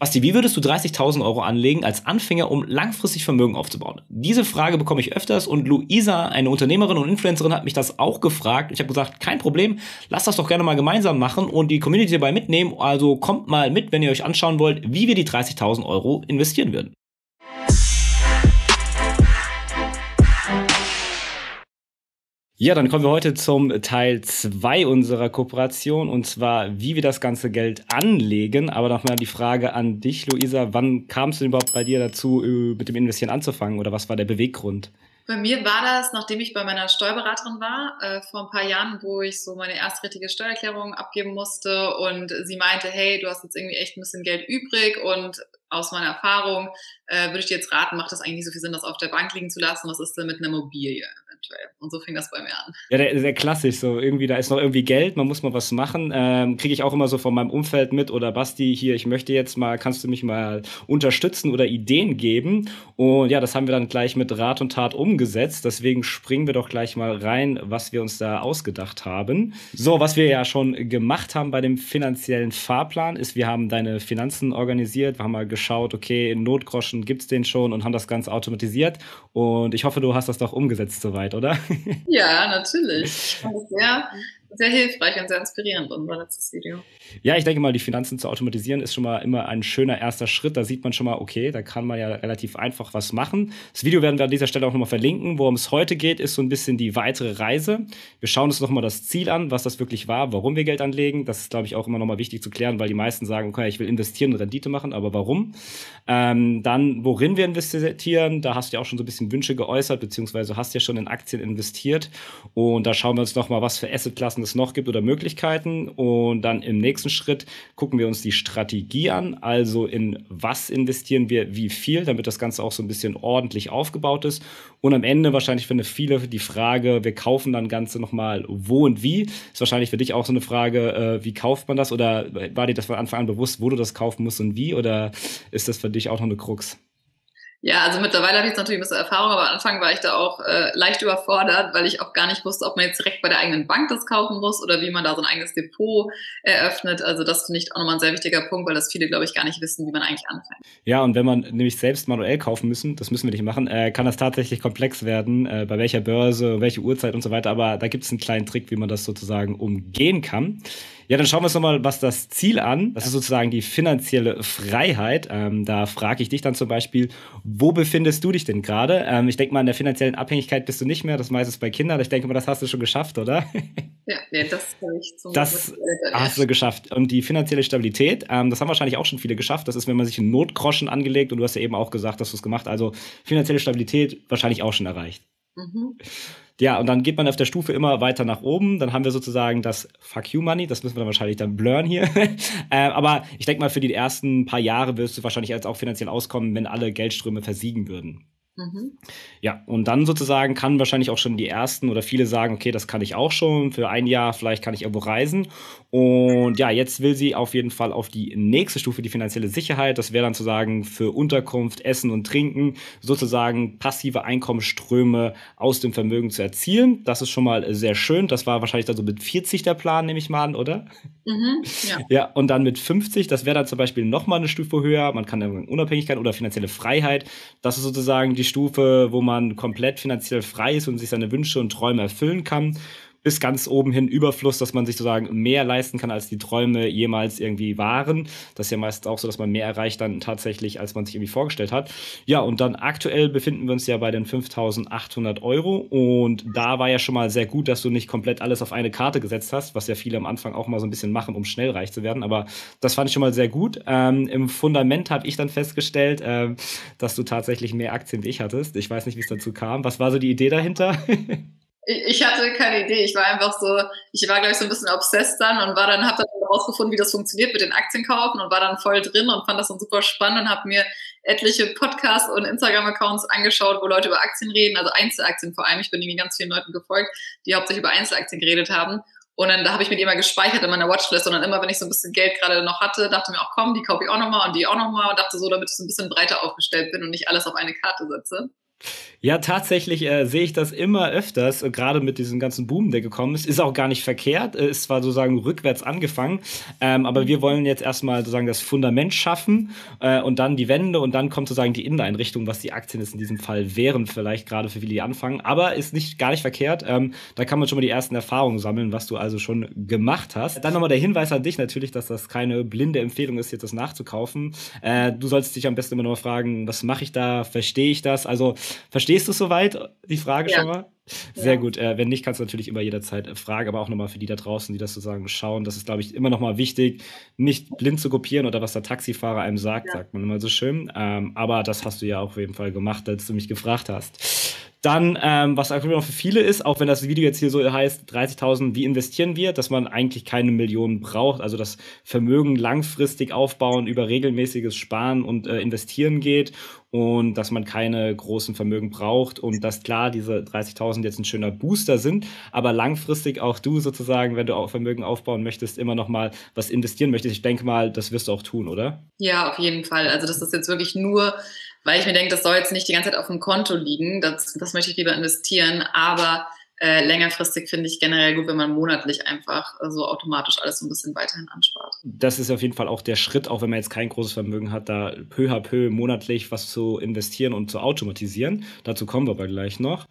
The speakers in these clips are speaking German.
Basti, wie würdest du 30.000 Euro anlegen als Anfänger, um langfristig Vermögen aufzubauen? Diese Frage bekomme ich öfters und Luisa, eine Unternehmerin und Influencerin, hat mich das auch gefragt. Ich habe gesagt, kein Problem, lasst das doch gerne mal gemeinsam machen und die Community dabei mitnehmen. Also kommt mal mit, wenn ihr euch anschauen wollt, wie wir die 30.000 Euro investieren würden. Ja, dann kommen wir heute zum Teil 2 unserer Kooperation und zwar, wie wir das ganze Geld anlegen. Aber nochmal die Frage an dich, Luisa, wann kamst du überhaupt bei dir dazu, äh, mit dem Investieren anzufangen oder was war der Beweggrund? Bei mir war das, nachdem ich bei meiner Steuerberaterin war, äh, vor ein paar Jahren, wo ich so meine erste richtige Steuererklärung abgeben musste und sie meinte, hey, du hast jetzt irgendwie echt ein bisschen Geld übrig und aus meiner Erfahrung äh, würde ich dir jetzt raten, macht das eigentlich nicht so viel Sinn, das auf der Bank liegen zu lassen. Was ist denn mit einer Immobilie? Eventuell. Und so fing das bei mir an. Ja, der, sehr klassisch. So irgendwie, da ist noch irgendwie Geld, man muss mal was machen. Ähm, Kriege ich auch immer so von meinem Umfeld mit oder Basti, hier, ich möchte jetzt mal, kannst du mich mal unterstützen oder Ideen geben? Und ja, das haben wir dann gleich mit Rat und Tat umgesetzt. Deswegen springen wir doch gleich mal rein, was wir uns da ausgedacht haben. So, was wir ja schon gemacht haben bei dem finanziellen Fahrplan, ist, wir haben deine Finanzen organisiert. Wir haben mal geschaut, okay, Notgroschen gibt es den schon und haben das Ganze automatisiert. Und ich hoffe, du hast das doch umgesetzt soweit. Zeit, oder? Ja, natürlich. Sehr, sehr hilfreich und sehr inspirierend, unser letztes Video. Ja, ich denke mal, die Finanzen zu automatisieren ist schon mal immer ein schöner erster Schritt. Da sieht man schon mal, okay, da kann man ja relativ einfach was machen. Das Video werden wir an dieser Stelle auch nochmal verlinken. Worum es heute geht, ist so ein bisschen die weitere Reise. Wir schauen uns nochmal das Ziel an, was das wirklich war, warum wir Geld anlegen. Das ist, glaube ich, auch immer nochmal wichtig zu klären, weil die meisten sagen, okay, ich will investieren und Rendite machen, aber warum? Ähm, dann, worin wir investieren, da hast du ja auch schon so ein bisschen Wünsche geäußert, beziehungsweise hast ja schon in Aktien investiert. Und da schauen wir uns nochmal, was für Assetklassen es noch gibt oder Möglichkeiten. Und dann im nächsten nächsten Schritt gucken wir uns die Strategie an, also in was investieren wir wie viel, damit das Ganze auch so ein bisschen ordentlich aufgebaut ist. Und am Ende wahrscheinlich für viele die Frage, wir kaufen dann Ganze nochmal wo und wie. Ist wahrscheinlich für dich auch so eine Frage, äh, wie kauft man das? Oder war dir das von Anfang an bewusst, wo du das kaufen musst und wie? Oder ist das für dich auch noch eine Krux? Ja, also mittlerweile habe ich jetzt natürlich ein bisschen Erfahrung, aber am Anfang war ich da auch äh, leicht überfordert, weil ich auch gar nicht wusste, ob man jetzt direkt bei der eigenen Bank das kaufen muss oder wie man da so ein eigenes Depot eröffnet. Also das finde ich auch nochmal ein sehr wichtiger Punkt, weil das viele, glaube ich, gar nicht wissen, wie man eigentlich anfängt. Ja, und wenn man nämlich selbst manuell kaufen müssen, das müssen wir nicht machen, äh, kann das tatsächlich komplex werden, äh, bei welcher Börse, welche Uhrzeit und so weiter. Aber da gibt es einen kleinen Trick, wie man das sozusagen umgehen kann. Ja, dann schauen wir uns nochmal, was das Ziel an. Das ist sozusagen die finanzielle Freiheit. Ähm, da frage ich dich dann zum Beispiel, wo befindest du dich denn gerade? Ähm, ich denke mal, in der finanziellen Abhängigkeit bist du nicht mehr. Das meistens bei Kindern. Ich denke mal, das hast du schon geschafft, oder? Ja, ja das habe ich zum Das hast du geschafft. Und die finanzielle Stabilität, ähm, das haben wahrscheinlich auch schon viele geschafft. Das ist, wenn man sich einen Notgroschen angelegt und du hast ja eben auch gesagt, dass du es gemacht. Also finanzielle Stabilität wahrscheinlich auch schon erreicht. Mhm. Ja, und dann geht man auf der Stufe immer weiter nach oben. Dann haben wir sozusagen das Fuck You Money. Das müssen wir dann wahrscheinlich dann blurren hier. äh, aber ich denke mal, für die ersten paar Jahre wirst du wahrscheinlich jetzt auch finanziell auskommen, wenn alle Geldströme versiegen würden. Mhm. Ja, und dann sozusagen kann wahrscheinlich auch schon die ersten oder viele sagen, okay, das kann ich auch schon für ein Jahr, vielleicht kann ich irgendwo reisen. Und ja, jetzt will sie auf jeden Fall auf die nächste Stufe, die finanzielle Sicherheit. Das wäre dann zu sagen für Unterkunft, Essen und Trinken, sozusagen passive Einkommensströme aus dem Vermögen zu erzielen. Das ist schon mal sehr schön. Das war wahrscheinlich dann so mit 40 der Plan, nehme ich mal an, oder? Mhm, ja. ja, und dann mit 50, das wäre dann zum Beispiel nochmal eine Stufe höher. Man kann dann Unabhängigkeit oder finanzielle Freiheit. Das ist sozusagen die Stufe, wo man komplett finanziell frei ist und sich seine Wünsche und Träume erfüllen kann bis ganz oben hin Überfluss, dass man sich sozusagen mehr leisten kann, als die Träume jemals irgendwie waren. Das ist ja meistens auch so, dass man mehr erreicht dann tatsächlich, als man sich irgendwie vorgestellt hat. Ja, und dann aktuell befinden wir uns ja bei den 5800 Euro und da war ja schon mal sehr gut, dass du nicht komplett alles auf eine Karte gesetzt hast, was ja viele am Anfang auch mal so ein bisschen machen, um schnell reich zu werden. Aber das fand ich schon mal sehr gut. Ähm, Im Fundament habe ich dann festgestellt, ähm, dass du tatsächlich mehr Aktien wie ich hattest. Ich weiß nicht, wie es dazu kam. Was war so die Idee dahinter? ich hatte keine Idee. Ich war einfach so, ich war, glaube ich, so ein bisschen obsessed dann und war dann, habe dann herausgefunden, wie das funktioniert mit den Aktien kaufen und war dann voll drin und fand das dann super spannend und habe mir etliche Podcasts und Instagram-Accounts angeschaut, wo Leute über Aktien reden, also Einzelaktien vor allem. Ich bin irgendwie ganz vielen Leuten gefolgt, die hauptsächlich über Einzelaktien geredet haben. Und dann da habe ich mir die immer gespeichert in meiner Watchlist und dann immer, wenn ich so ein bisschen Geld gerade noch hatte, dachte mir auch, komm, die kaufe ich auch nochmal und die auch nochmal und dachte so, damit ich so ein bisschen breiter aufgestellt bin und nicht alles auf eine Karte setze. Ja, tatsächlich äh, sehe ich das immer öfters, äh, gerade mit diesem ganzen Boom, der gekommen ist. Ist auch gar nicht verkehrt, äh, ist zwar sozusagen rückwärts angefangen, ähm, aber wir wollen jetzt erstmal sozusagen das Fundament schaffen äh, und dann die Wände und dann kommt sozusagen die Inneneinrichtung, was die Aktien jetzt in diesem Fall wären, vielleicht gerade für viele, die anfangen. Aber ist nicht gar nicht verkehrt. Ähm, da kann man schon mal die ersten Erfahrungen sammeln, was du also schon gemacht hast. Dann nochmal der Hinweis an dich natürlich, dass das keine blinde Empfehlung ist, jetzt das nachzukaufen. Äh, du solltest dich am besten immer noch fragen, was mache ich da? Verstehe ich das? Also Verstehst du soweit die Frage ja. schon mal? Sehr ja. gut. Äh, wenn nicht, kannst du natürlich immer jederzeit äh, fragen, aber auch nochmal für die da draußen, die das sozusagen schauen. Das ist, glaube ich, immer nochmal wichtig, nicht blind zu kopieren oder was der Taxifahrer einem sagt, ja. sagt man immer so schön. Ähm, aber das hast du ja auch auf jeden Fall gemacht, als du mich gefragt hast. Dann, ähm, was aktuell noch für viele ist, auch wenn das Video jetzt hier so heißt, 30.000, wie investieren wir, dass man eigentlich keine Millionen braucht, also das Vermögen langfristig aufbauen über regelmäßiges Sparen und äh, Investieren geht und dass man keine großen Vermögen braucht und dass klar diese 30.000 jetzt ein schöner Booster sind, aber langfristig auch du sozusagen, wenn du auch Vermögen aufbauen möchtest, immer noch mal was investieren möchtest. Ich denke mal, das wirst du auch tun, oder? Ja, auf jeden Fall. Also das ist jetzt wirklich nur weil ich mir denke, das soll jetzt nicht die ganze Zeit auf dem Konto liegen. Das, das möchte ich lieber investieren. Aber äh, längerfristig finde ich generell gut, wenn man monatlich einfach äh, so automatisch alles so ein bisschen weiterhin anspart. Das ist auf jeden Fall auch der Schritt, auch wenn man jetzt kein großes Vermögen hat, da peu à peu monatlich was zu investieren und zu automatisieren. Dazu kommen wir aber gleich noch.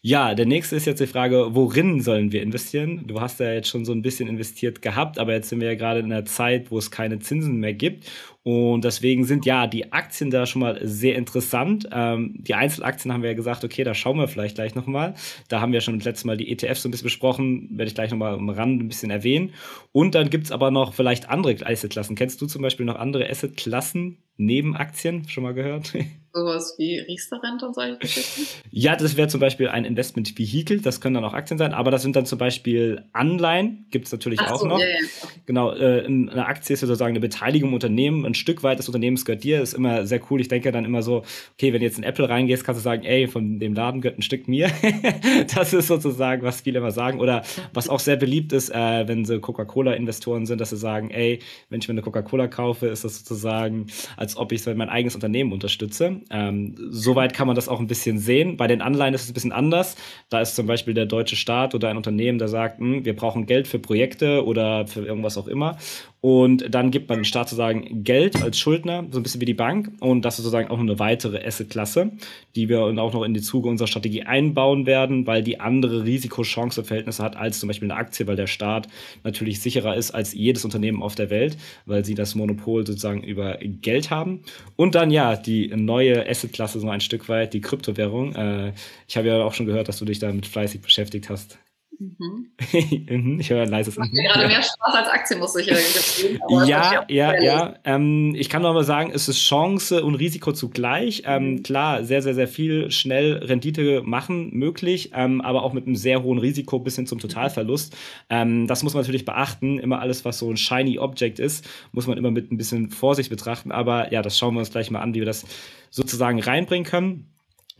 Ja, der nächste ist jetzt die Frage, worin sollen wir investieren? Du hast ja jetzt schon so ein bisschen investiert gehabt, aber jetzt sind wir ja gerade in einer Zeit, wo es keine Zinsen mehr gibt. Und deswegen sind ja die Aktien da schon mal sehr interessant. Ähm, die Einzelaktien haben wir ja gesagt, okay, da schauen wir vielleicht gleich nochmal. Da haben wir schon das letzte Mal die ETFs so ein bisschen besprochen, werde ich gleich nochmal am Rand ein bisschen erwähnen. Und dann gibt es aber noch vielleicht andere Assetklassen. Kennst du zum Beispiel noch andere Assetklassen neben Aktien? Schon mal gehört? sowas wie Riester-Rente und solche Geschichten? Ja, das wäre zum Beispiel ein Investment-Vehikel, das können dann auch Aktien sein, aber das sind dann zum Beispiel Anleihen, gibt es natürlich Ach auch so, noch. Ja, ja. Genau, äh, eine Aktie ist sozusagen eine Beteiligung im Unternehmen, ein Stück weit des Unternehmens gehört dir, ist immer sehr cool. Ich denke dann immer so, okay, wenn du jetzt in Apple reingehst, kannst du sagen, ey, von dem Laden gehört ein Stück mir. das ist sozusagen, was viele immer sagen. Oder was auch sehr beliebt ist, äh, wenn sie Coca-Cola-Investoren sind, dass sie sagen, ey, wenn ich mir eine Coca-Cola kaufe, ist das sozusagen, als ob ich mein eigenes Unternehmen unterstütze. Ähm, soweit kann man das auch ein bisschen sehen. Bei den Anleihen ist es ein bisschen anders. Da ist zum Beispiel der deutsche Staat oder ein Unternehmen, der sagt, hm, wir brauchen Geld für Projekte oder für irgendwas auch immer. Und dann gibt man den Staat sozusagen Geld als Schuldner, so ein bisschen wie die Bank. Und das ist sozusagen auch eine weitere Assetklasse, die wir auch noch in die Zuge unserer Strategie einbauen werden, weil die andere Risiko-Chance-Verhältnisse hat als zum Beispiel eine Aktie, weil der Staat natürlich sicherer ist als jedes Unternehmen auf der Welt, weil sie das Monopol sozusagen über Geld haben. Und dann ja, die neue Assetklasse so ein Stück weit, die Kryptowährung. Äh, ich habe ja auch schon gehört, dass du dich damit fleißig beschäftigt hast. Mhm. ich höre ein leises. Macht mir gerade mehr Spaß als Aktien, muss ich gestehen. Ja, ja, ja. Ähm, ich kann noch mal sagen, es ist Chance und Risiko zugleich. Ähm, mhm. Klar, sehr, sehr, sehr viel schnell Rendite machen möglich, ähm, aber auch mit einem sehr hohen Risiko bis hin zum Totalverlust. Ähm, das muss man natürlich beachten. Immer alles, was so ein shiny Object ist, muss man immer mit ein bisschen Vorsicht betrachten. Aber ja, das schauen wir uns gleich mal an, wie wir das sozusagen reinbringen können.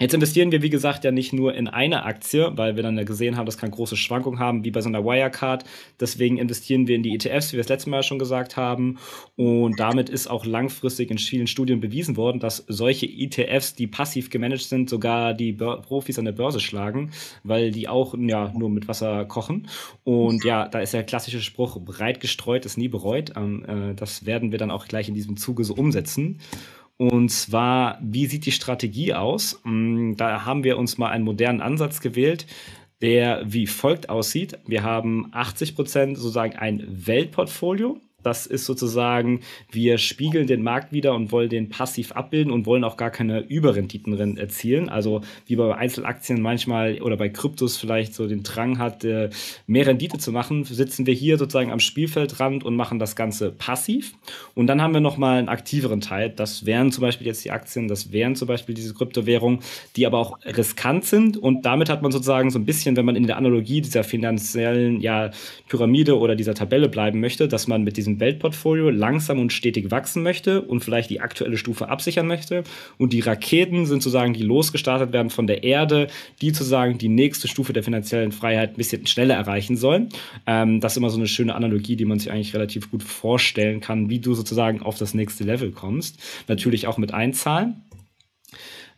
Jetzt investieren wir, wie gesagt, ja nicht nur in eine Aktie, weil wir dann ja gesehen haben, das kann große Schwankungen haben, wie bei so einer Wirecard. Deswegen investieren wir in die ETFs, wie wir es letztes Mal schon gesagt haben. Und damit ist auch langfristig in vielen Studien bewiesen worden, dass solche ETFs, die passiv gemanagt sind, sogar die Bör Profis an der Börse schlagen, weil die auch ja, nur mit Wasser kochen. Und ja, da ist der klassische Spruch, breit gestreut ist nie bereut. Ähm, äh, das werden wir dann auch gleich in diesem Zuge so umsetzen. Und zwar, wie sieht die Strategie aus? Mm, da haben wir uns mal einen modernen Ansatz gewählt, der wie folgt aussieht. Wir haben 80 Prozent sozusagen ein Weltportfolio. Das ist sozusagen, wir spiegeln den Markt wieder und wollen den passiv abbilden und wollen auch gar keine Überrenditen erzielen. Also wie bei Einzelaktien manchmal oder bei Kryptos vielleicht so den Drang hat, äh, mehr Rendite zu machen, sitzen wir hier sozusagen am Spielfeldrand und machen das Ganze passiv. Und dann haben wir nochmal einen aktiveren Teil. Das wären zum Beispiel jetzt die Aktien, das wären zum Beispiel diese Kryptowährungen, die aber auch riskant sind. Und damit hat man sozusagen so ein bisschen, wenn man in der Analogie dieser finanziellen ja, Pyramide oder dieser Tabelle bleiben möchte, dass man mit diesen diesem Weltportfolio langsam und stetig wachsen möchte und vielleicht die aktuelle Stufe absichern möchte. Und die Raketen sind sozusagen, die losgestartet werden von der Erde, die sozusagen die nächste Stufe der finanziellen Freiheit ein bisschen schneller erreichen sollen. Ähm, das ist immer so eine schöne Analogie, die man sich eigentlich relativ gut vorstellen kann, wie du sozusagen auf das nächste Level kommst. Natürlich auch mit Einzahlen.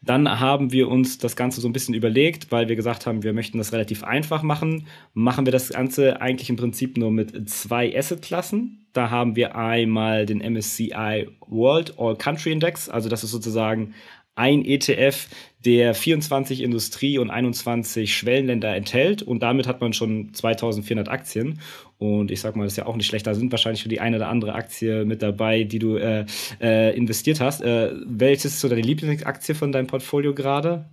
Dann haben wir uns das Ganze so ein bisschen überlegt, weil wir gesagt haben, wir möchten das relativ einfach machen. Machen wir das Ganze eigentlich im Prinzip nur mit zwei Asset-Klassen. Da haben wir einmal den MSCI World All Country Index, also das ist sozusagen ein ETF, der 24 Industrie- und 21 Schwellenländer enthält. Und damit hat man schon 2400 Aktien. Und ich sag mal, das ist ja auch nicht schlecht. Da sind wahrscheinlich für die eine oder andere Aktie mit dabei, die du äh, äh, investiert hast. Äh, welches ist so deine Lieblingsaktie von deinem Portfolio gerade?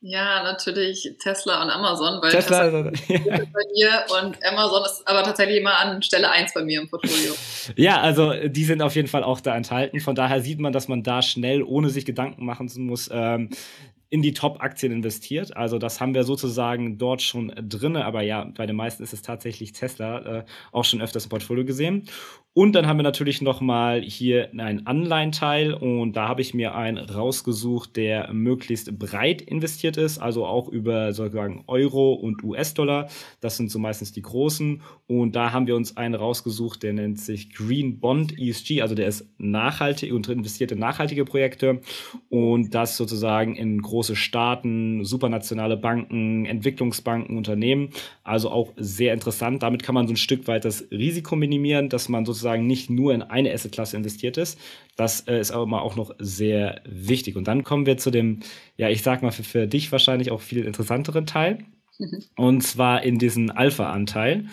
Ja, natürlich Tesla und Amazon, weil Tesla, Tesla ist bei mir und Amazon ist aber tatsächlich immer an Stelle 1 bei mir im Portfolio. Ja, also die sind auf jeden Fall auch da enthalten. Von daher sieht man, dass man da schnell, ohne sich Gedanken machen zu muss, ähm, in die Top-Aktien investiert. Also das haben wir sozusagen dort schon drin. Aber ja, bei den meisten ist es tatsächlich Tesla äh, auch schon öfters im Portfolio gesehen. Und dann haben wir natürlich noch mal hier einen Anleihenteil und da habe ich mir einen rausgesucht, der möglichst breit investiert ist, also auch über sozusagen Euro und US-Dollar. Das sind so meistens die großen. Und da haben wir uns einen rausgesucht, der nennt sich Green Bond ESG, also der ist nachhaltig und investiert in nachhaltige Projekte und das sozusagen in große Staaten, supranationale Banken, Entwicklungsbanken, Unternehmen. Also auch sehr interessant. Damit kann man so ein Stück weit das Risiko minimieren, dass man sozusagen sozusagen nicht nur in eine Assetklasse investiert ist. Das äh, ist aber auch noch sehr wichtig. Und dann kommen wir zu dem, ja, ich sag mal, für, für dich wahrscheinlich auch viel interessanteren Teil. Mhm. Und zwar in diesen Alpha-Anteil.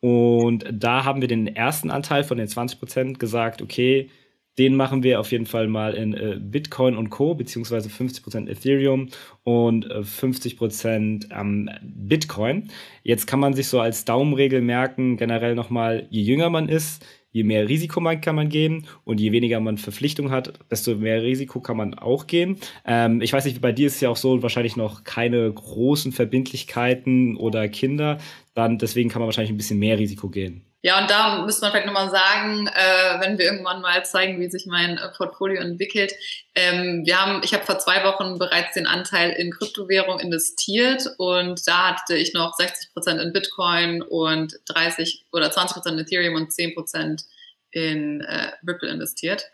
Und da haben wir den ersten Anteil von den 20 Prozent gesagt, okay, den machen wir auf jeden Fall mal in äh, Bitcoin und Co., beziehungsweise 50% Ethereum und äh, 50% ähm, Bitcoin. Jetzt kann man sich so als Daumenregel merken, generell nochmal, je jünger man ist, je mehr Risiko man, kann man gehen und je weniger man Verpflichtung hat, desto mehr Risiko kann man auch gehen. Ähm, ich weiß nicht, bei dir ist es ja auch so, wahrscheinlich noch keine großen Verbindlichkeiten oder Kinder, dann deswegen kann man wahrscheinlich ein bisschen mehr Risiko gehen. Ja, und da müsste man vielleicht nochmal sagen, äh, wenn wir irgendwann mal zeigen, wie sich mein äh, Portfolio entwickelt. Ähm, wir haben, ich habe vor zwei Wochen bereits den Anteil in Kryptowährung investiert und da hatte ich noch 60 Prozent in Bitcoin und 30 oder 20 Prozent in Ethereum und 10 Prozent in äh, Ripple investiert.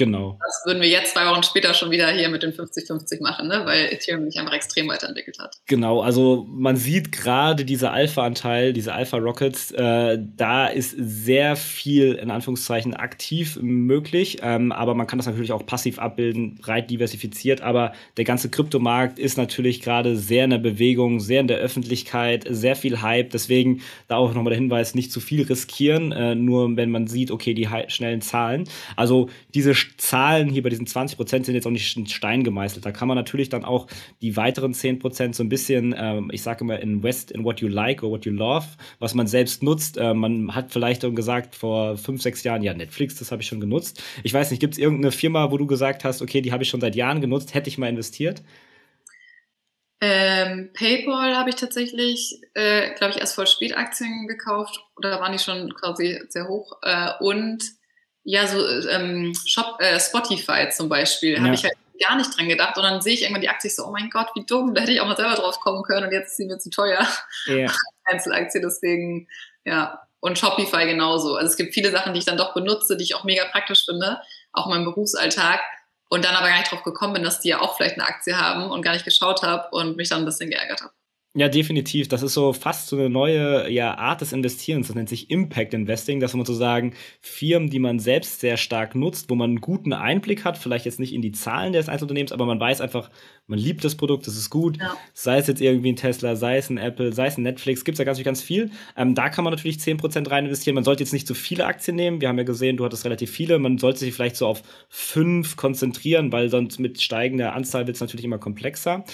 Genau. Das würden wir jetzt zwei Wochen später schon wieder hier mit den 50-50 machen, ne? weil Ethereum sich einfach extrem weiterentwickelt hat. Genau, also man sieht gerade dieser Alpha-Anteil, diese Alpha-Rockets, äh, da ist sehr viel in Anführungszeichen aktiv möglich, ähm, aber man kann das natürlich auch passiv abbilden, breit diversifiziert, aber der ganze Kryptomarkt ist natürlich gerade sehr in der Bewegung, sehr in der Öffentlichkeit, sehr viel Hype, deswegen da auch nochmal der Hinweis, nicht zu viel riskieren, äh, nur wenn man sieht, okay, die schnellen Zahlen. Also diese Zahlen hier bei diesen 20 Prozent sind jetzt auch nicht in Stein gemeißelt. Da kann man natürlich dann auch die weiteren 10 Prozent so ein bisschen, ähm, ich sage immer, invest in what you like or what you love, was man selbst nutzt. Äh, man hat vielleicht gesagt vor fünf, sechs Jahren, ja, Netflix, das habe ich schon genutzt. Ich weiß nicht, gibt es irgendeine Firma, wo du gesagt hast, okay, die habe ich schon seit Jahren genutzt, hätte ich mal investiert? Ähm, PayPal habe ich tatsächlich, äh, glaube ich, erst voll spät Aktien gekauft oder waren die schon quasi sehr hoch. Äh, und ja, so ähm, Shop, äh, Spotify zum Beispiel, ja. habe ich halt gar nicht dran gedacht. Und dann sehe ich irgendwann die Aktie so, oh mein Gott, wie dumm, da hätte ich auch mal selber drauf kommen können und jetzt ist sie mir zu teuer. Ja. Einzelaktie, deswegen, ja. Und Shopify genauso. Also es gibt viele Sachen, die ich dann doch benutze, die ich auch mega praktisch finde, auch in meinem Berufsalltag. Und dann aber gar nicht drauf gekommen bin, dass die ja auch vielleicht eine Aktie haben und gar nicht geschaut habe und mich dann ein bisschen geärgert habe. Ja, definitiv. Das ist so fast so eine neue ja, Art des Investierens. Das nennt sich Impact Investing, dass man sozusagen Firmen, die man selbst sehr stark nutzt, wo man einen guten Einblick hat, vielleicht jetzt nicht in die Zahlen des Einzelunternehmens, aber man weiß einfach, man liebt das Produkt, das ist gut. Ja. Sei es jetzt irgendwie ein Tesla, sei es ein Apple, sei es ein Netflix, gibt es ja ganz, ganz viel. Ähm, da kann man natürlich 10% rein investieren. Man sollte jetzt nicht zu viele Aktien nehmen. Wir haben ja gesehen, du hattest relativ viele. Man sollte sich vielleicht so auf fünf konzentrieren, weil sonst mit steigender Anzahl wird es natürlich immer komplexer.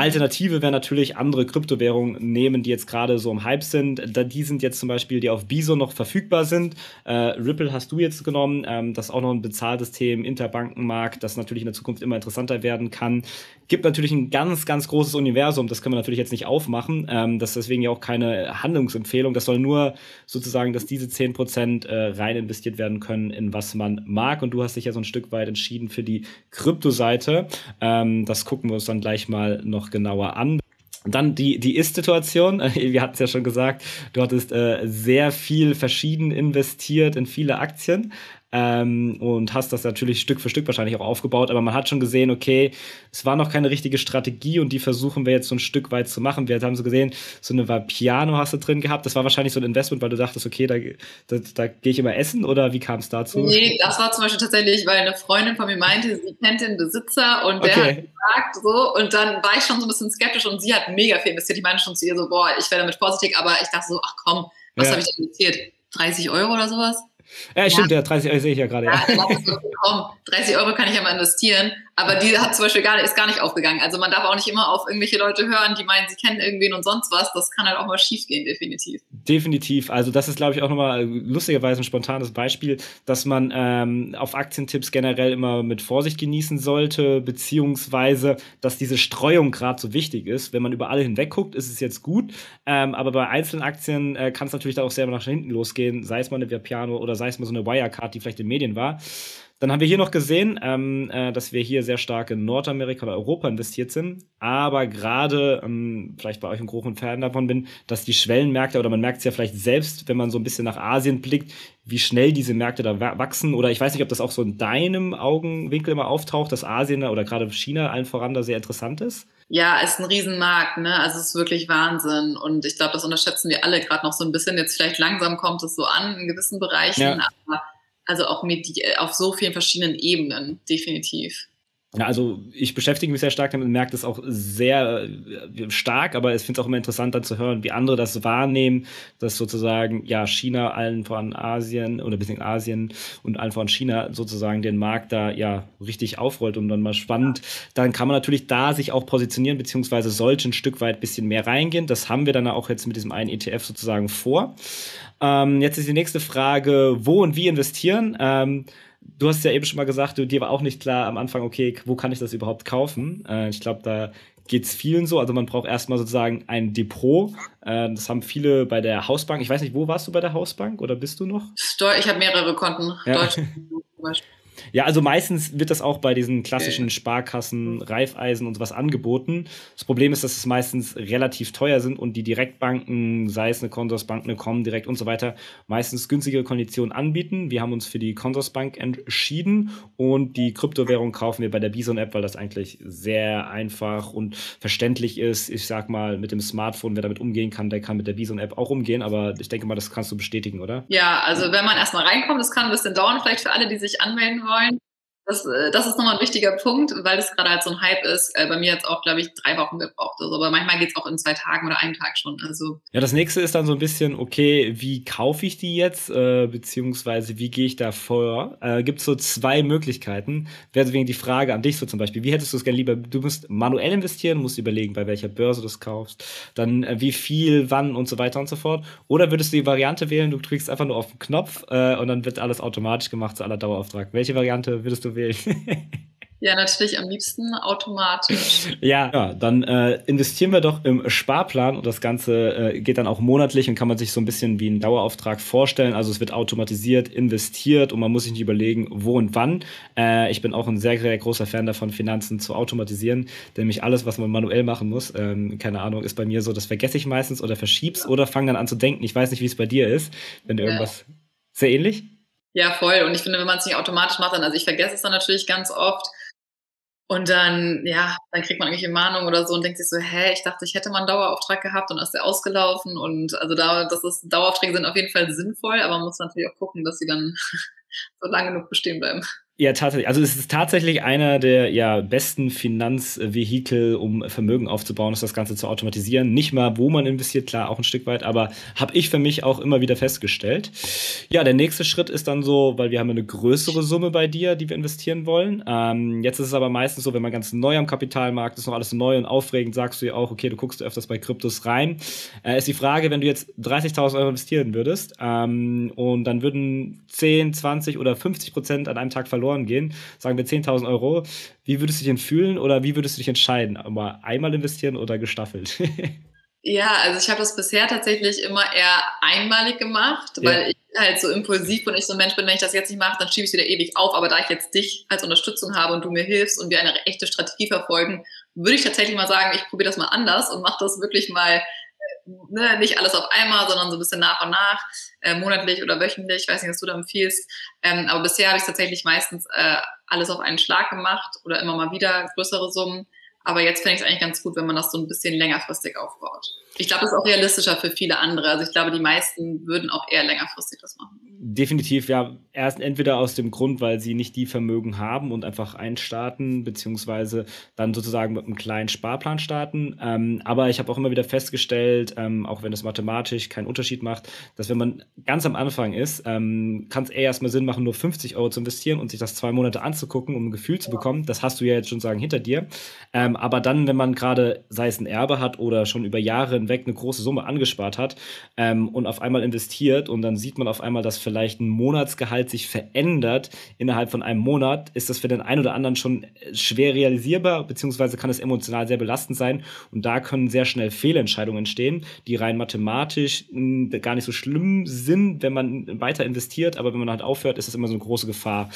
Alternative wäre natürlich andere Kryptowährungen nehmen, die jetzt gerade so im Hype sind. Die sind jetzt zum Beispiel, die auf Biso noch verfügbar sind. Äh, Ripple hast du jetzt genommen. Ähm, das ist auch noch ein Bezahlsystem, Interbankenmarkt, das natürlich in der Zukunft immer interessanter werden kann. Gibt natürlich ein ganz, ganz großes Universum. Das können wir natürlich jetzt nicht aufmachen. Ähm, das ist deswegen ja auch keine Handlungsempfehlung. Das soll nur sozusagen, dass diese 10% äh, rein investiert werden können in was man mag. Und du hast dich ja so ein Stück weit entschieden für die Kryptoseite. Ähm, das gucken wir uns dann gleich mal noch genauer an. Dann die, die Ist-Situation. Wir hatten es ja schon gesagt, du hattest äh, sehr viel verschieden investiert in viele Aktien. Ähm, und hast das natürlich Stück für Stück wahrscheinlich auch aufgebaut, aber man hat schon gesehen, okay, es war noch keine richtige Strategie und die versuchen wir jetzt so ein Stück weit zu machen. Wir haben so gesehen, so eine Piano hast du drin gehabt, das war wahrscheinlich so ein Investment, weil du dachtest, okay, da, da, da gehe ich immer essen oder wie kam es dazu? Nee, das war zum Beispiel tatsächlich, weil eine Freundin von mir meinte, sie kennt den Besitzer und der okay. hat gesagt so und dann war ich schon so ein bisschen skeptisch und sie hat mega viel investiert. Ich meine schon zu ihr so, boah, ich werde damit vorsichtig, aber ich dachte so, ach komm, was ja. habe ich investiert? 30 Euro oder sowas? Ja, stimmt, ja, 30 Euro sehe ich ja gerade. Ja, ja. komm, 30 Euro kann ich ja mal investieren. Aber die hat zum Beispiel gar, ist gar nicht aufgegangen. Also man darf auch nicht immer auf irgendwelche Leute hören, die meinen, sie kennen irgendwen und sonst was. Das kann halt auch mal schief gehen, definitiv. Definitiv. Also das ist, glaube ich, auch nochmal lustigerweise ein spontanes Beispiel, dass man ähm, auf Aktientipps generell immer mit Vorsicht genießen sollte, beziehungsweise, dass diese Streuung gerade so wichtig ist. Wenn man über alle hinweg guckt, ist es jetzt gut. Ähm, aber bei einzelnen Aktien äh, kann es natürlich da auch selber nach hinten losgehen, sei es mal eine Verpiano oder sei es mal so eine Wirecard, die vielleicht in den Medien war. Dann haben wir hier noch gesehen, ähm, äh, dass wir hier sehr stark in Nordamerika oder Europa investiert sind. Aber gerade, ähm, vielleicht bei euch ein großen Fan davon bin, dass die Schwellenmärkte, oder man merkt es ja vielleicht selbst, wenn man so ein bisschen nach Asien blickt, wie schnell diese Märkte da wachsen. Oder ich weiß nicht, ob das auch so in deinem Augenwinkel immer auftaucht, dass Asien oder gerade China allen voran da sehr interessant ist. Ja, ist ein Riesenmarkt, ne? Also es ist wirklich Wahnsinn. Und ich glaube, das unterschätzen wir alle gerade noch so ein bisschen. Jetzt vielleicht langsam kommt es so an in gewissen Bereichen, ja. aber also auch mit die, auf so vielen verschiedenen Ebenen, definitiv. Ja, also ich beschäftige mich sehr stark damit und merke das auch sehr äh, stark, aber ich finde es auch immer interessant dann zu hören, wie andere das wahrnehmen, dass sozusagen ja China allen voran Asien oder bisschen Asien und allen voran China sozusagen den Markt da ja richtig aufrollt und dann mal spannend. Dann kann man natürlich da sich auch positionieren, beziehungsweise sollte ein Stück weit ein bisschen mehr reingehen. Das haben wir dann auch jetzt mit diesem einen ETF sozusagen vor. Ähm, jetzt ist die nächste Frage, wo und wie investieren? Ähm, du hast ja eben schon mal gesagt, du, dir war auch nicht klar am Anfang, okay, wo kann ich das überhaupt kaufen? Äh, ich glaube, da geht es vielen so. Also man braucht erstmal sozusagen ein Depot. Äh, das haben viele bei der Hausbank. Ich weiß nicht, wo warst du bei der Hausbank oder bist du noch? Ich habe mehrere Konten. Ja. Deutsch zum Beispiel. Ja, also meistens wird das auch bei diesen klassischen. Sparkassen, Reifeisen und sowas angeboten. Das Problem ist, dass es meistens relativ teuer sind und die Direktbanken, sei es eine Consorsbank, eine Comdirect und so weiter, meistens günstigere Konditionen anbieten. Wir haben uns für die Consorsbank entschieden und die Kryptowährung kaufen wir bei der Bison-App, weil das eigentlich sehr einfach und verständlich ist. Ich sag mal, mit dem Smartphone, wer damit umgehen kann, der kann mit der Bison-App auch umgehen, aber ich denke mal, das kannst du bestätigen, oder? Ja, also wenn man erstmal reinkommt, das kann ein bisschen dauern, vielleicht für alle, die sich anmelden wollen wollen. Das, äh, das ist nochmal ein wichtiger Punkt, weil das gerade halt so ein Hype ist. Äh, bei mir jetzt auch, glaube ich, drei Wochen gebraucht. Also, aber manchmal geht es auch in zwei Tagen oder einen Tag schon. Also. Ja, das nächste ist dann so ein bisschen, okay, wie kaufe ich die jetzt, äh, beziehungsweise wie gehe ich da vor? Äh, Gibt es so zwei Möglichkeiten. Wäre deswegen die Frage an dich so zum Beispiel, wie hättest du es gerne lieber? Du musst manuell investieren, musst überlegen, bei welcher Börse du es kaufst, dann äh, wie viel, wann und so weiter und so fort. Oder würdest du die Variante wählen, du drückst einfach nur auf den Knopf äh, und dann wird alles automatisch gemacht zu aller Dauerauftrag. Welche Variante würdest du wählen? wählen. Ja, natürlich am liebsten automatisch. ja, ja, dann äh, investieren wir doch im Sparplan und das Ganze äh, geht dann auch monatlich und kann man sich so ein bisschen wie einen Dauerauftrag vorstellen. Also es wird automatisiert investiert und man muss sich nicht überlegen, wo und wann. Äh, ich bin auch ein sehr, sehr großer Fan davon, Finanzen zu automatisieren, nämlich alles, was man manuell machen muss, ähm, keine Ahnung, ist bei mir so, das vergesse ich meistens oder verschieb's ja. oder fange dann an zu denken. Ich weiß nicht, wie es bei dir ist, wenn du ja. irgendwas sehr ähnlich. Ja, voll. Und ich finde, wenn man es nicht automatisch macht, dann, also ich vergesse es dann natürlich ganz oft. Und dann, ja, dann kriegt man irgendwelche Mahnungen oder so und denkt sich so, hä, ich dachte, ich hätte mal einen Dauerauftrag gehabt und ist der ausgelaufen. Und also da, das ist, Daueraufträge sind auf jeden Fall sinnvoll, aber man muss natürlich auch gucken, dass sie dann so lange genug bestehen bleiben. Ja, tatsächlich. Also es ist tatsächlich einer der ja, besten Finanzvehikel, um Vermögen aufzubauen, ist das Ganze zu automatisieren. Nicht mal, wo man investiert, klar, auch ein Stück weit, aber habe ich für mich auch immer wieder festgestellt. Ja, der nächste Schritt ist dann so, weil wir haben eine größere Summe bei dir, die wir investieren wollen. Ähm, jetzt ist es aber meistens so, wenn man ganz neu am Kapitalmarkt ist, noch alles neu und aufregend, sagst du ja auch, okay, du guckst öfters bei Kryptos rein. Äh, ist die Frage, wenn du jetzt 30.000 Euro investieren würdest ähm, und dann würden 10, 20 oder 50 Prozent an einem Tag verloren verloren gehen, sagen wir 10.000 Euro, wie würdest du dich denn fühlen oder wie würdest du dich entscheiden? Aber einmal investieren oder gestaffelt? Ja, also ich habe das bisher tatsächlich immer eher einmalig gemacht, ja. weil ich halt so impulsiv und ich so ein Mensch bin, wenn ich das jetzt nicht mache, dann schiebe ich es wieder ewig auf. Aber da ich jetzt dich als Unterstützung habe und du mir hilfst und wir eine echte Strategie verfolgen, würde ich tatsächlich mal sagen, ich probiere das mal anders und mache das wirklich mal ne, nicht alles auf einmal, sondern so ein bisschen nach und nach, äh, monatlich oder wöchentlich. Ich weiß nicht, was du da empfiehlst. Ähm, aber bisher habe ich tatsächlich meistens äh, alles auf einen Schlag gemacht oder immer mal wieder größere Summen. Aber jetzt fände ich es eigentlich ganz gut, wenn man das so ein bisschen längerfristig aufbaut. Ich glaube, das ist auch realistischer für viele andere. Also ich glaube, die meisten würden auch eher längerfristig das machen. Definitiv, ja. Erst entweder aus dem Grund, weil sie nicht die Vermögen haben und einfach einstarten, beziehungsweise dann sozusagen mit einem kleinen Sparplan starten. Ähm, aber ich habe auch immer wieder festgestellt, ähm, auch wenn es mathematisch keinen Unterschied macht, dass wenn man ganz am Anfang ist, ähm, kann es eher erstmal Sinn machen, nur 50 Euro zu investieren und sich das zwei Monate anzugucken, um ein Gefühl zu bekommen. Das hast du ja jetzt schon sagen hinter dir. Ähm, aber dann, wenn man gerade, sei es ein Erbe hat oder schon über Jahre hinweg eine große Summe angespart hat ähm, und auf einmal investiert und dann sieht man auf einmal, dass vielleicht ein Monatsgehalt sich verändert innerhalb von einem Monat, ist das für den einen oder anderen schon schwer realisierbar, beziehungsweise kann es emotional sehr belastend sein und da können sehr schnell Fehlentscheidungen entstehen, die rein mathematisch hm, gar nicht so schlimm sind, wenn man weiter investiert, aber wenn man halt aufhört, ist das immer so eine große Gefahr.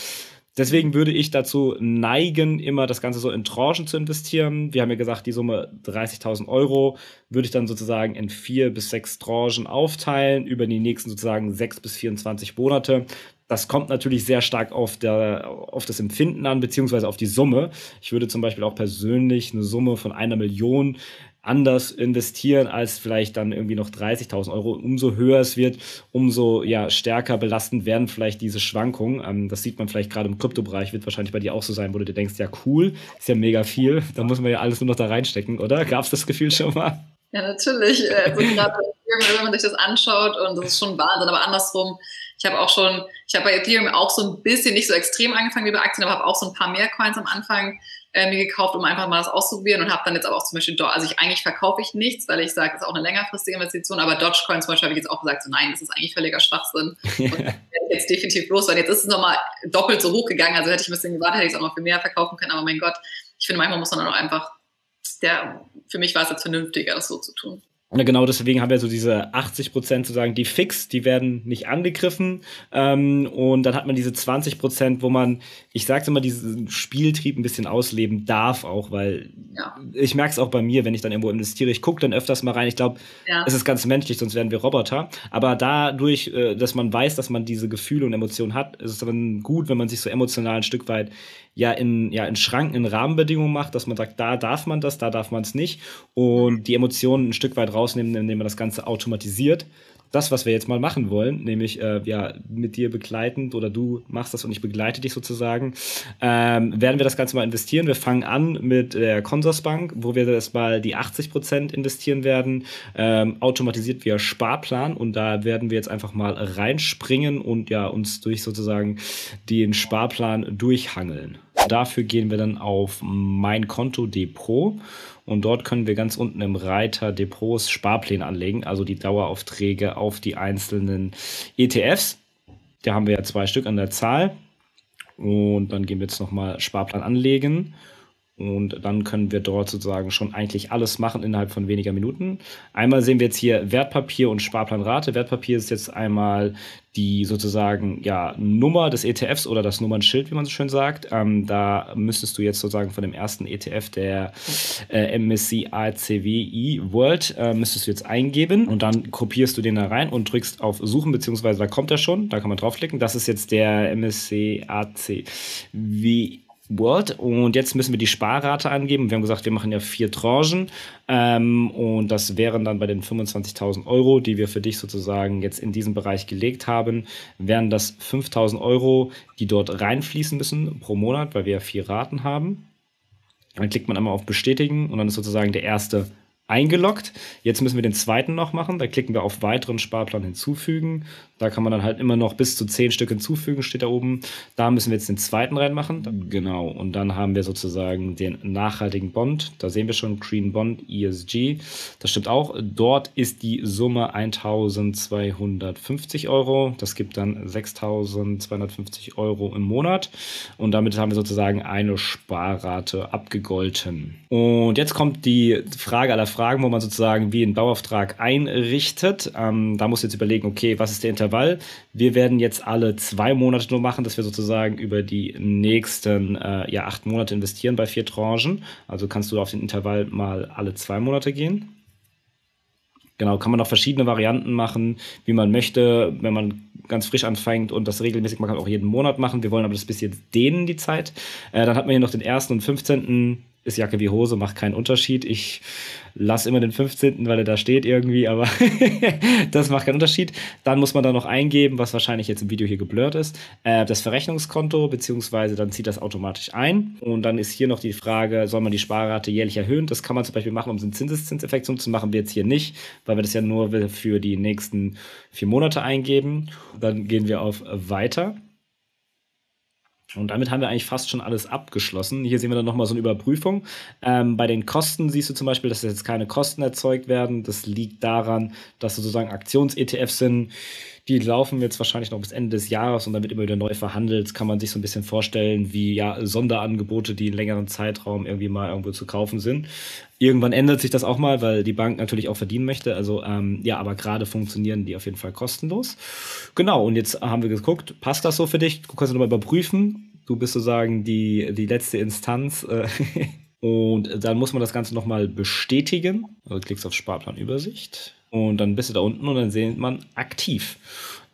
Deswegen würde ich dazu neigen, immer das Ganze so in Tranchen zu investieren. Wir haben ja gesagt, die Summe 30.000 Euro würde ich dann sozusagen in vier bis sechs Tranchen aufteilen, über die nächsten sozusagen sechs bis 24 Monate. Das kommt natürlich sehr stark auf, der, auf das Empfinden an, beziehungsweise auf die Summe. Ich würde zum Beispiel auch persönlich eine Summe von einer Million anders investieren als vielleicht dann irgendwie noch 30.000 Euro. Umso höher es wird, umso ja, stärker belastend werden vielleicht diese Schwankungen. Ähm, das sieht man vielleicht gerade im Kryptobereich, wird wahrscheinlich bei dir auch so sein, wo du dir denkst, ja cool, ist ja mega viel, da muss man ja alles nur noch da reinstecken, oder? Gab es das Gefühl schon mal? Ja, natürlich. Äh, also gerade wenn man sich das anschaut und das ist schon Wahnsinn, aber andersrum, ich habe auch schon, ich habe bei Ethereum auch so ein bisschen, nicht so extrem angefangen wie bei Aktien, aber habe auch so ein paar mehr Coins am Anfang äh, mir gekauft, um einfach mal das auszuprobieren und habe dann jetzt aber auch zum Beispiel, also ich eigentlich verkaufe ich nichts, weil ich sage, das ist auch eine längerfristige Investition, aber Dogecoin zum Beispiel habe ich jetzt auch gesagt, so nein, das ist eigentlich völliger Schwachsinn. Und werde ich jetzt definitiv los, weil jetzt ist es nochmal doppelt so hoch gegangen, also hätte ich ein bisschen gewartet, hätte ich es auch noch für mehr verkaufen können, aber mein Gott, ich finde, manchmal muss man dann auch einfach, der, für mich war es jetzt vernünftiger, das so zu tun. Ja, genau deswegen haben wir so diese 80 Prozent sozusagen, die fix, die werden nicht angegriffen. Ähm, und dann hat man diese 20 Prozent, wo man, ich sag's immer, diesen Spieltrieb ein bisschen ausleben darf auch, weil ja. ich merke es auch bei mir, wenn ich dann irgendwo investiere. Ich gucke dann öfters mal rein. Ich glaube, ja. es ist ganz menschlich, sonst wären wir Roboter. Aber dadurch, äh, dass man weiß, dass man diese Gefühle und Emotionen hat, ist es dann gut, wenn man sich so emotional ein Stück weit ja in, ja in Schranken, in Rahmenbedingungen macht, dass man sagt, da darf man das, da darf man es nicht und die Emotionen ein Stück weit rausnehmen, indem man das Ganze automatisiert das, was wir jetzt mal machen wollen, nämlich äh, ja, mit dir begleitend oder du machst das und ich begleite dich sozusagen, ähm, werden wir das Ganze mal investieren. Wir fangen an mit der Consorsbank, wo wir das mal die 80 Prozent investieren werden, ähm, automatisiert via Sparplan und da werden wir jetzt einfach mal reinspringen und ja uns durch sozusagen den Sparplan durchhangeln. Dafür gehen wir dann auf mein Konto Depot und dort können wir ganz unten im Reiter Depots Sparpläne anlegen, also die Daueraufträge auf die einzelnen ETFs. Da haben wir ja zwei Stück an der Zahl. Und dann gehen wir jetzt nochmal Sparplan anlegen. Und dann können wir dort sozusagen schon eigentlich alles machen innerhalb von weniger Minuten. Einmal sehen wir jetzt hier Wertpapier und Sparplanrate. Wertpapier ist jetzt einmal die sozusagen ja, Nummer des ETFs oder das Nummernschild, wie man so schön sagt. Ähm, da müsstest du jetzt sozusagen von dem ersten ETF der äh, MSCI CWI World, äh, müsstest du jetzt eingeben und dann kopierst du den da rein und drückst auf Suchen, beziehungsweise da kommt er schon, da kann man draufklicken. Das ist jetzt der MSCI CWI World. Und jetzt müssen wir die Sparrate angeben. Wir haben gesagt, wir machen ja vier Tranchen. Ähm, und das wären dann bei den 25.000 Euro, die wir für dich sozusagen jetzt in diesem Bereich gelegt haben, wären das 5.000 Euro, die dort reinfließen müssen pro Monat, weil wir ja vier Raten haben. Dann klickt man einmal auf Bestätigen und dann ist sozusagen der erste eingeloggt. Jetzt müssen wir den zweiten noch machen. Da klicken wir auf weiteren Sparplan hinzufügen. Da kann man dann halt immer noch bis zu zehn Stück hinzufügen, steht da oben. Da müssen wir jetzt den zweiten reinmachen. Genau. Und dann haben wir sozusagen den nachhaltigen Bond. Da sehen wir schon Green Bond ESG. Das stimmt auch. Dort ist die Summe 1250 Euro. Das gibt dann 6250 Euro im Monat. Und damit haben wir sozusagen eine Sparrate abgegolten. Und jetzt kommt die Frage aller Fragen, wo man sozusagen wie einen Bauauftrag einrichtet. Ähm, da muss jetzt überlegen, okay, was ist der Intervall? Wir werden jetzt alle zwei Monate nur machen, dass wir sozusagen über die nächsten äh, ja, acht Monate investieren bei vier Tranchen. Also kannst du auf den Intervall mal alle zwei Monate gehen. Genau, kann man auch verschiedene Varianten machen, wie man möchte, wenn man ganz frisch anfängt und das regelmäßig, man kann auch jeden Monat machen. Wir wollen aber das bis jetzt dehnen, die Zeit. Äh, dann hat man hier noch den 1. und 15 ist Jacke wie Hose, macht keinen Unterschied. Ich lasse immer den 15., weil er da steht irgendwie, aber das macht keinen Unterschied. Dann muss man da noch eingeben, was wahrscheinlich jetzt im Video hier geblurrt ist, äh, das Verrechnungskonto, beziehungsweise dann zieht das automatisch ein. Und dann ist hier noch die Frage, soll man die Sparrate jährlich erhöhen? Das kann man zum Beispiel machen, um einen Zinseszinseffekt zu machen. Wir jetzt hier nicht, weil wir das ja nur für die nächsten vier Monate eingeben. Dann gehen wir auf Weiter. Und damit haben wir eigentlich fast schon alles abgeschlossen. Hier sehen wir dann nochmal so eine Überprüfung. Ähm, bei den Kosten siehst du zum Beispiel, dass jetzt keine Kosten erzeugt werden. Das liegt daran, dass sozusagen Aktions-ETFs sind. Die laufen jetzt wahrscheinlich noch bis Ende des Jahres und dann wird immer wieder neu verhandelt. Kann man sich so ein bisschen vorstellen, wie ja Sonderangebote, die in längeren Zeitraum irgendwie mal irgendwo zu kaufen sind. Irgendwann ändert sich das auch mal, weil die Bank natürlich auch verdienen möchte. Also ähm, ja, aber gerade funktionieren die auf jeden Fall kostenlos. Genau, und jetzt haben wir geguckt, passt das so für dich? Du kannst nochmal überprüfen. Du bist sozusagen die, die letzte Instanz. Äh, und dann muss man das Ganze nochmal bestätigen. Also klickst auf Sparplanübersicht und dann bist du da unten und dann sieht man aktiv.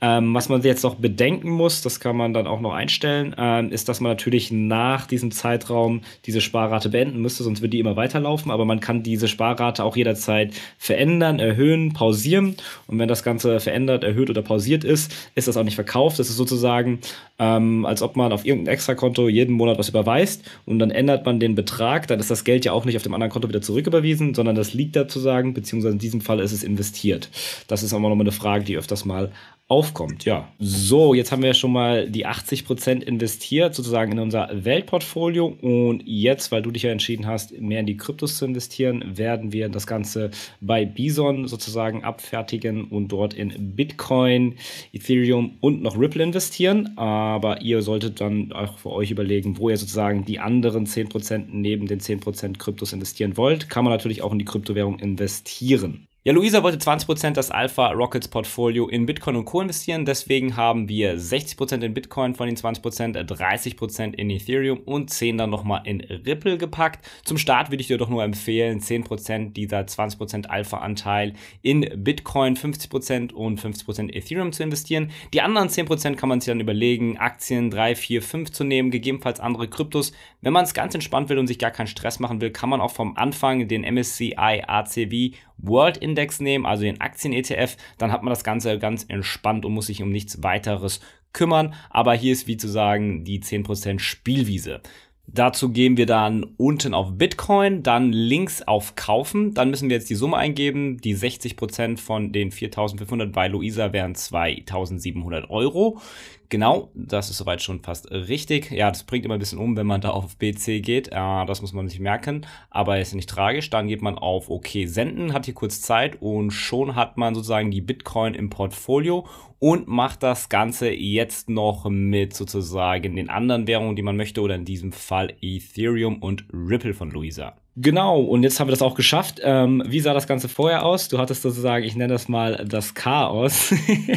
Ähm, was man jetzt noch bedenken muss, das kann man dann auch noch einstellen, ähm, ist, dass man natürlich nach diesem Zeitraum diese Sparrate beenden müsste, sonst würde die immer weiterlaufen. Aber man kann diese Sparrate auch jederzeit verändern, erhöhen, pausieren. Und wenn das Ganze verändert, erhöht oder pausiert ist, ist das auch nicht verkauft. Das ist sozusagen, ähm, als ob man auf irgendein Extrakonto jeden Monat was überweist und dann ändert man den Betrag. Dann ist das Geld ja auch nicht auf dem anderen Konto wieder zurücküberwiesen, sondern das liegt da zu sagen, beziehungsweise in diesem Fall ist es investiert. Das ist aber nochmal eine Frage, die öfters mal aufkommt. Ja, so, jetzt haben wir schon mal die 80% investiert, sozusagen in unser Weltportfolio. Und jetzt, weil du dich ja entschieden hast, mehr in die Kryptos zu investieren, werden wir das Ganze bei Bison sozusagen abfertigen und dort in Bitcoin, Ethereum und noch Ripple investieren. Aber ihr solltet dann auch für euch überlegen, wo ihr sozusagen die anderen 10% neben den 10% Kryptos investieren wollt. Kann man natürlich auch in die Kryptowährung investieren. Ja, Luisa wollte 20% das Alpha Rockets Portfolio in Bitcoin und Co. investieren. Deswegen haben wir 60% in Bitcoin von den 20%, 30% in Ethereum und 10 dann nochmal in Ripple gepackt. Zum Start würde ich dir doch nur empfehlen, 10% dieser 20% Alpha-Anteil in Bitcoin, 50% und 50% Ethereum zu investieren. Die anderen 10% kann man sich dann überlegen, Aktien 3, 4, 5 zu nehmen, gegebenenfalls andere Kryptos. Wenn man es ganz entspannt will und sich gar keinen Stress machen will, kann man auch vom Anfang den MSCI ACV World Index nehmen, also den Aktien-ETF, dann hat man das Ganze ganz entspannt und muss sich um nichts weiteres kümmern. Aber hier ist wie zu sagen die 10% Spielwiese. Dazu gehen wir dann unten auf Bitcoin, dann links auf Kaufen. Dann müssen wir jetzt die Summe eingeben. Die 60% von den 4500 bei Luisa wären 2700 Euro. Genau, das ist soweit schon fast richtig. Ja, das bringt immer ein bisschen um, wenn man da auf BC geht. Äh, das muss man sich merken, aber ist nicht tragisch. Dann geht man auf OK senden, hat hier kurz Zeit und schon hat man sozusagen die Bitcoin im Portfolio und macht das Ganze jetzt noch mit sozusagen den anderen Währungen, die man möchte, oder in diesem Fall Ethereum und Ripple von Luisa. Genau, und jetzt haben wir das auch geschafft. Ähm, wie sah das Ganze vorher aus? Du hattest sozusagen, ich nenne das mal das Chaos,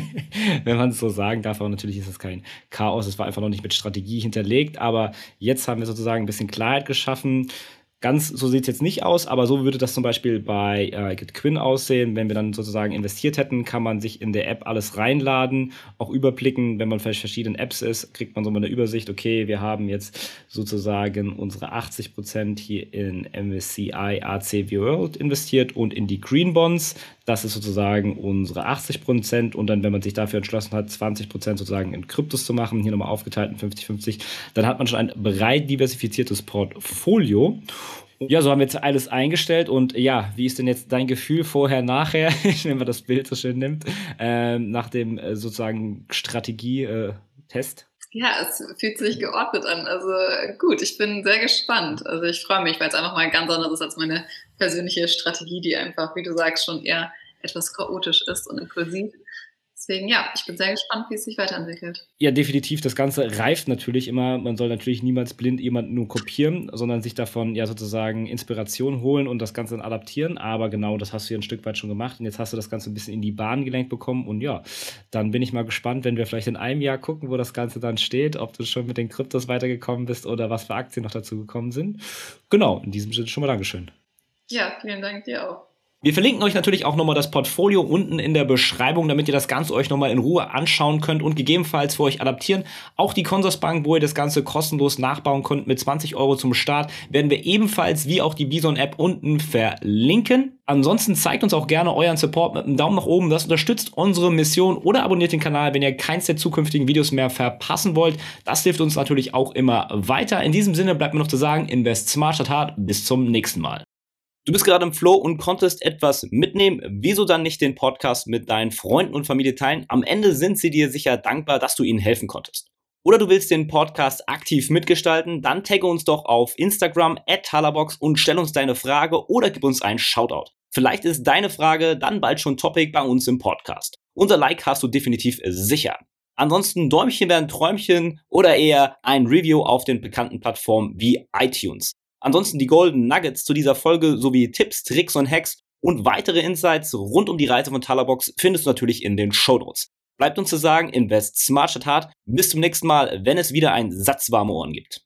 wenn man es so sagen darf, aber natürlich ist es kein Chaos, es war einfach noch nicht mit Strategie hinterlegt, aber jetzt haben wir sozusagen ein bisschen Klarheit geschaffen, Ganz so sieht es jetzt nicht aus, aber so würde das zum Beispiel bei äh, Quinn aussehen. Wenn wir dann sozusagen investiert hätten, kann man sich in der App alles reinladen, auch überblicken. Wenn man vielleicht verschiedenen Apps ist, kriegt man so mal eine Übersicht. Okay, wir haben jetzt sozusagen unsere 80 Prozent hier in MSCI AC World investiert und in die Green Bonds. Das ist sozusagen unsere 80 Prozent. Und dann, wenn man sich dafür entschlossen hat, 20 Prozent sozusagen in Kryptos zu machen, hier nochmal aufgeteilt in 50-50, dann hat man schon ein breit diversifiziertes Portfolio. Ja, so haben wir jetzt alles eingestellt und ja, wie ist denn jetzt dein Gefühl vorher, nachher, wenn man das Bild so schön nimmt, ähm, nach dem äh, sozusagen Strategie-Test? Äh, ja, es fühlt sich geordnet an. Also gut, ich bin sehr gespannt. Also ich freue mich, weil es einfach mal ganz anders ist als meine persönliche Strategie, die einfach, wie du sagst, schon eher etwas chaotisch ist und impulsiv. Deswegen, ja, ich bin sehr gespannt, wie es sich weiterentwickelt. Ja, definitiv. Das Ganze reift natürlich immer. Man soll natürlich niemals blind jemanden nur kopieren, sondern sich davon ja sozusagen Inspiration holen und das Ganze dann adaptieren. Aber genau, das hast du ja ein Stück weit schon gemacht. Und jetzt hast du das Ganze ein bisschen in die Bahn gelenkt bekommen. Und ja, dann bin ich mal gespannt, wenn wir vielleicht in einem Jahr gucken, wo das Ganze dann steht, ob du schon mit den Kryptos weitergekommen bist oder was für Aktien noch dazu gekommen sind. Genau, in diesem Sinne schon mal Dankeschön. Ja, vielen Dank dir auch. Wir verlinken euch natürlich auch nochmal das Portfolio unten in der Beschreibung, damit ihr das Ganze euch nochmal in Ruhe anschauen könnt und gegebenenfalls für euch adaptieren. Auch die Consorsbank, wo ihr das Ganze kostenlos nachbauen könnt mit 20 Euro zum Start, werden wir ebenfalls wie auch die Bison App unten verlinken. Ansonsten zeigt uns auch gerne euren Support mit einem Daumen nach oben. Das unterstützt unsere Mission oder abonniert den Kanal, wenn ihr keins der zukünftigen Videos mehr verpassen wollt. Das hilft uns natürlich auch immer weiter. In diesem Sinne bleibt mir noch zu sagen, invest smart statt hart. Bis zum nächsten Mal. Du bist gerade im Flow und konntest etwas mitnehmen. Wieso dann nicht den Podcast mit deinen Freunden und Familie teilen? Am Ende sind sie dir sicher dankbar, dass du ihnen helfen konntest. Oder du willst den Podcast aktiv mitgestalten? Dann tagge uns doch auf Instagram at Talabox und stell uns deine Frage oder gib uns einen Shoutout. Vielleicht ist deine Frage dann bald schon Topic bei uns im Podcast. Unser Like hast du definitiv sicher. Ansonsten Däumchen werden Träumchen oder eher ein Review auf den bekannten Plattformen wie iTunes. Ansonsten die Golden Nuggets zu dieser Folge sowie Tipps, Tricks und Hacks und weitere Insights rund um die Reise von Talabox findest du natürlich in den Show Notes. Bleibt uns zu sagen, invest smart statt hart. Bis zum nächsten Mal, wenn es wieder ein Satz warme Ohren gibt.